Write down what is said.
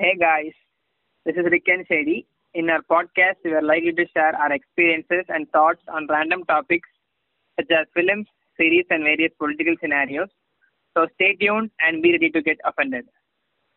Hey guys, this is Rick and Shady. In our podcast, we are likely to share our experiences and thoughts on random topics such as films, series, and various political scenarios. So stay tuned and be ready to get offended.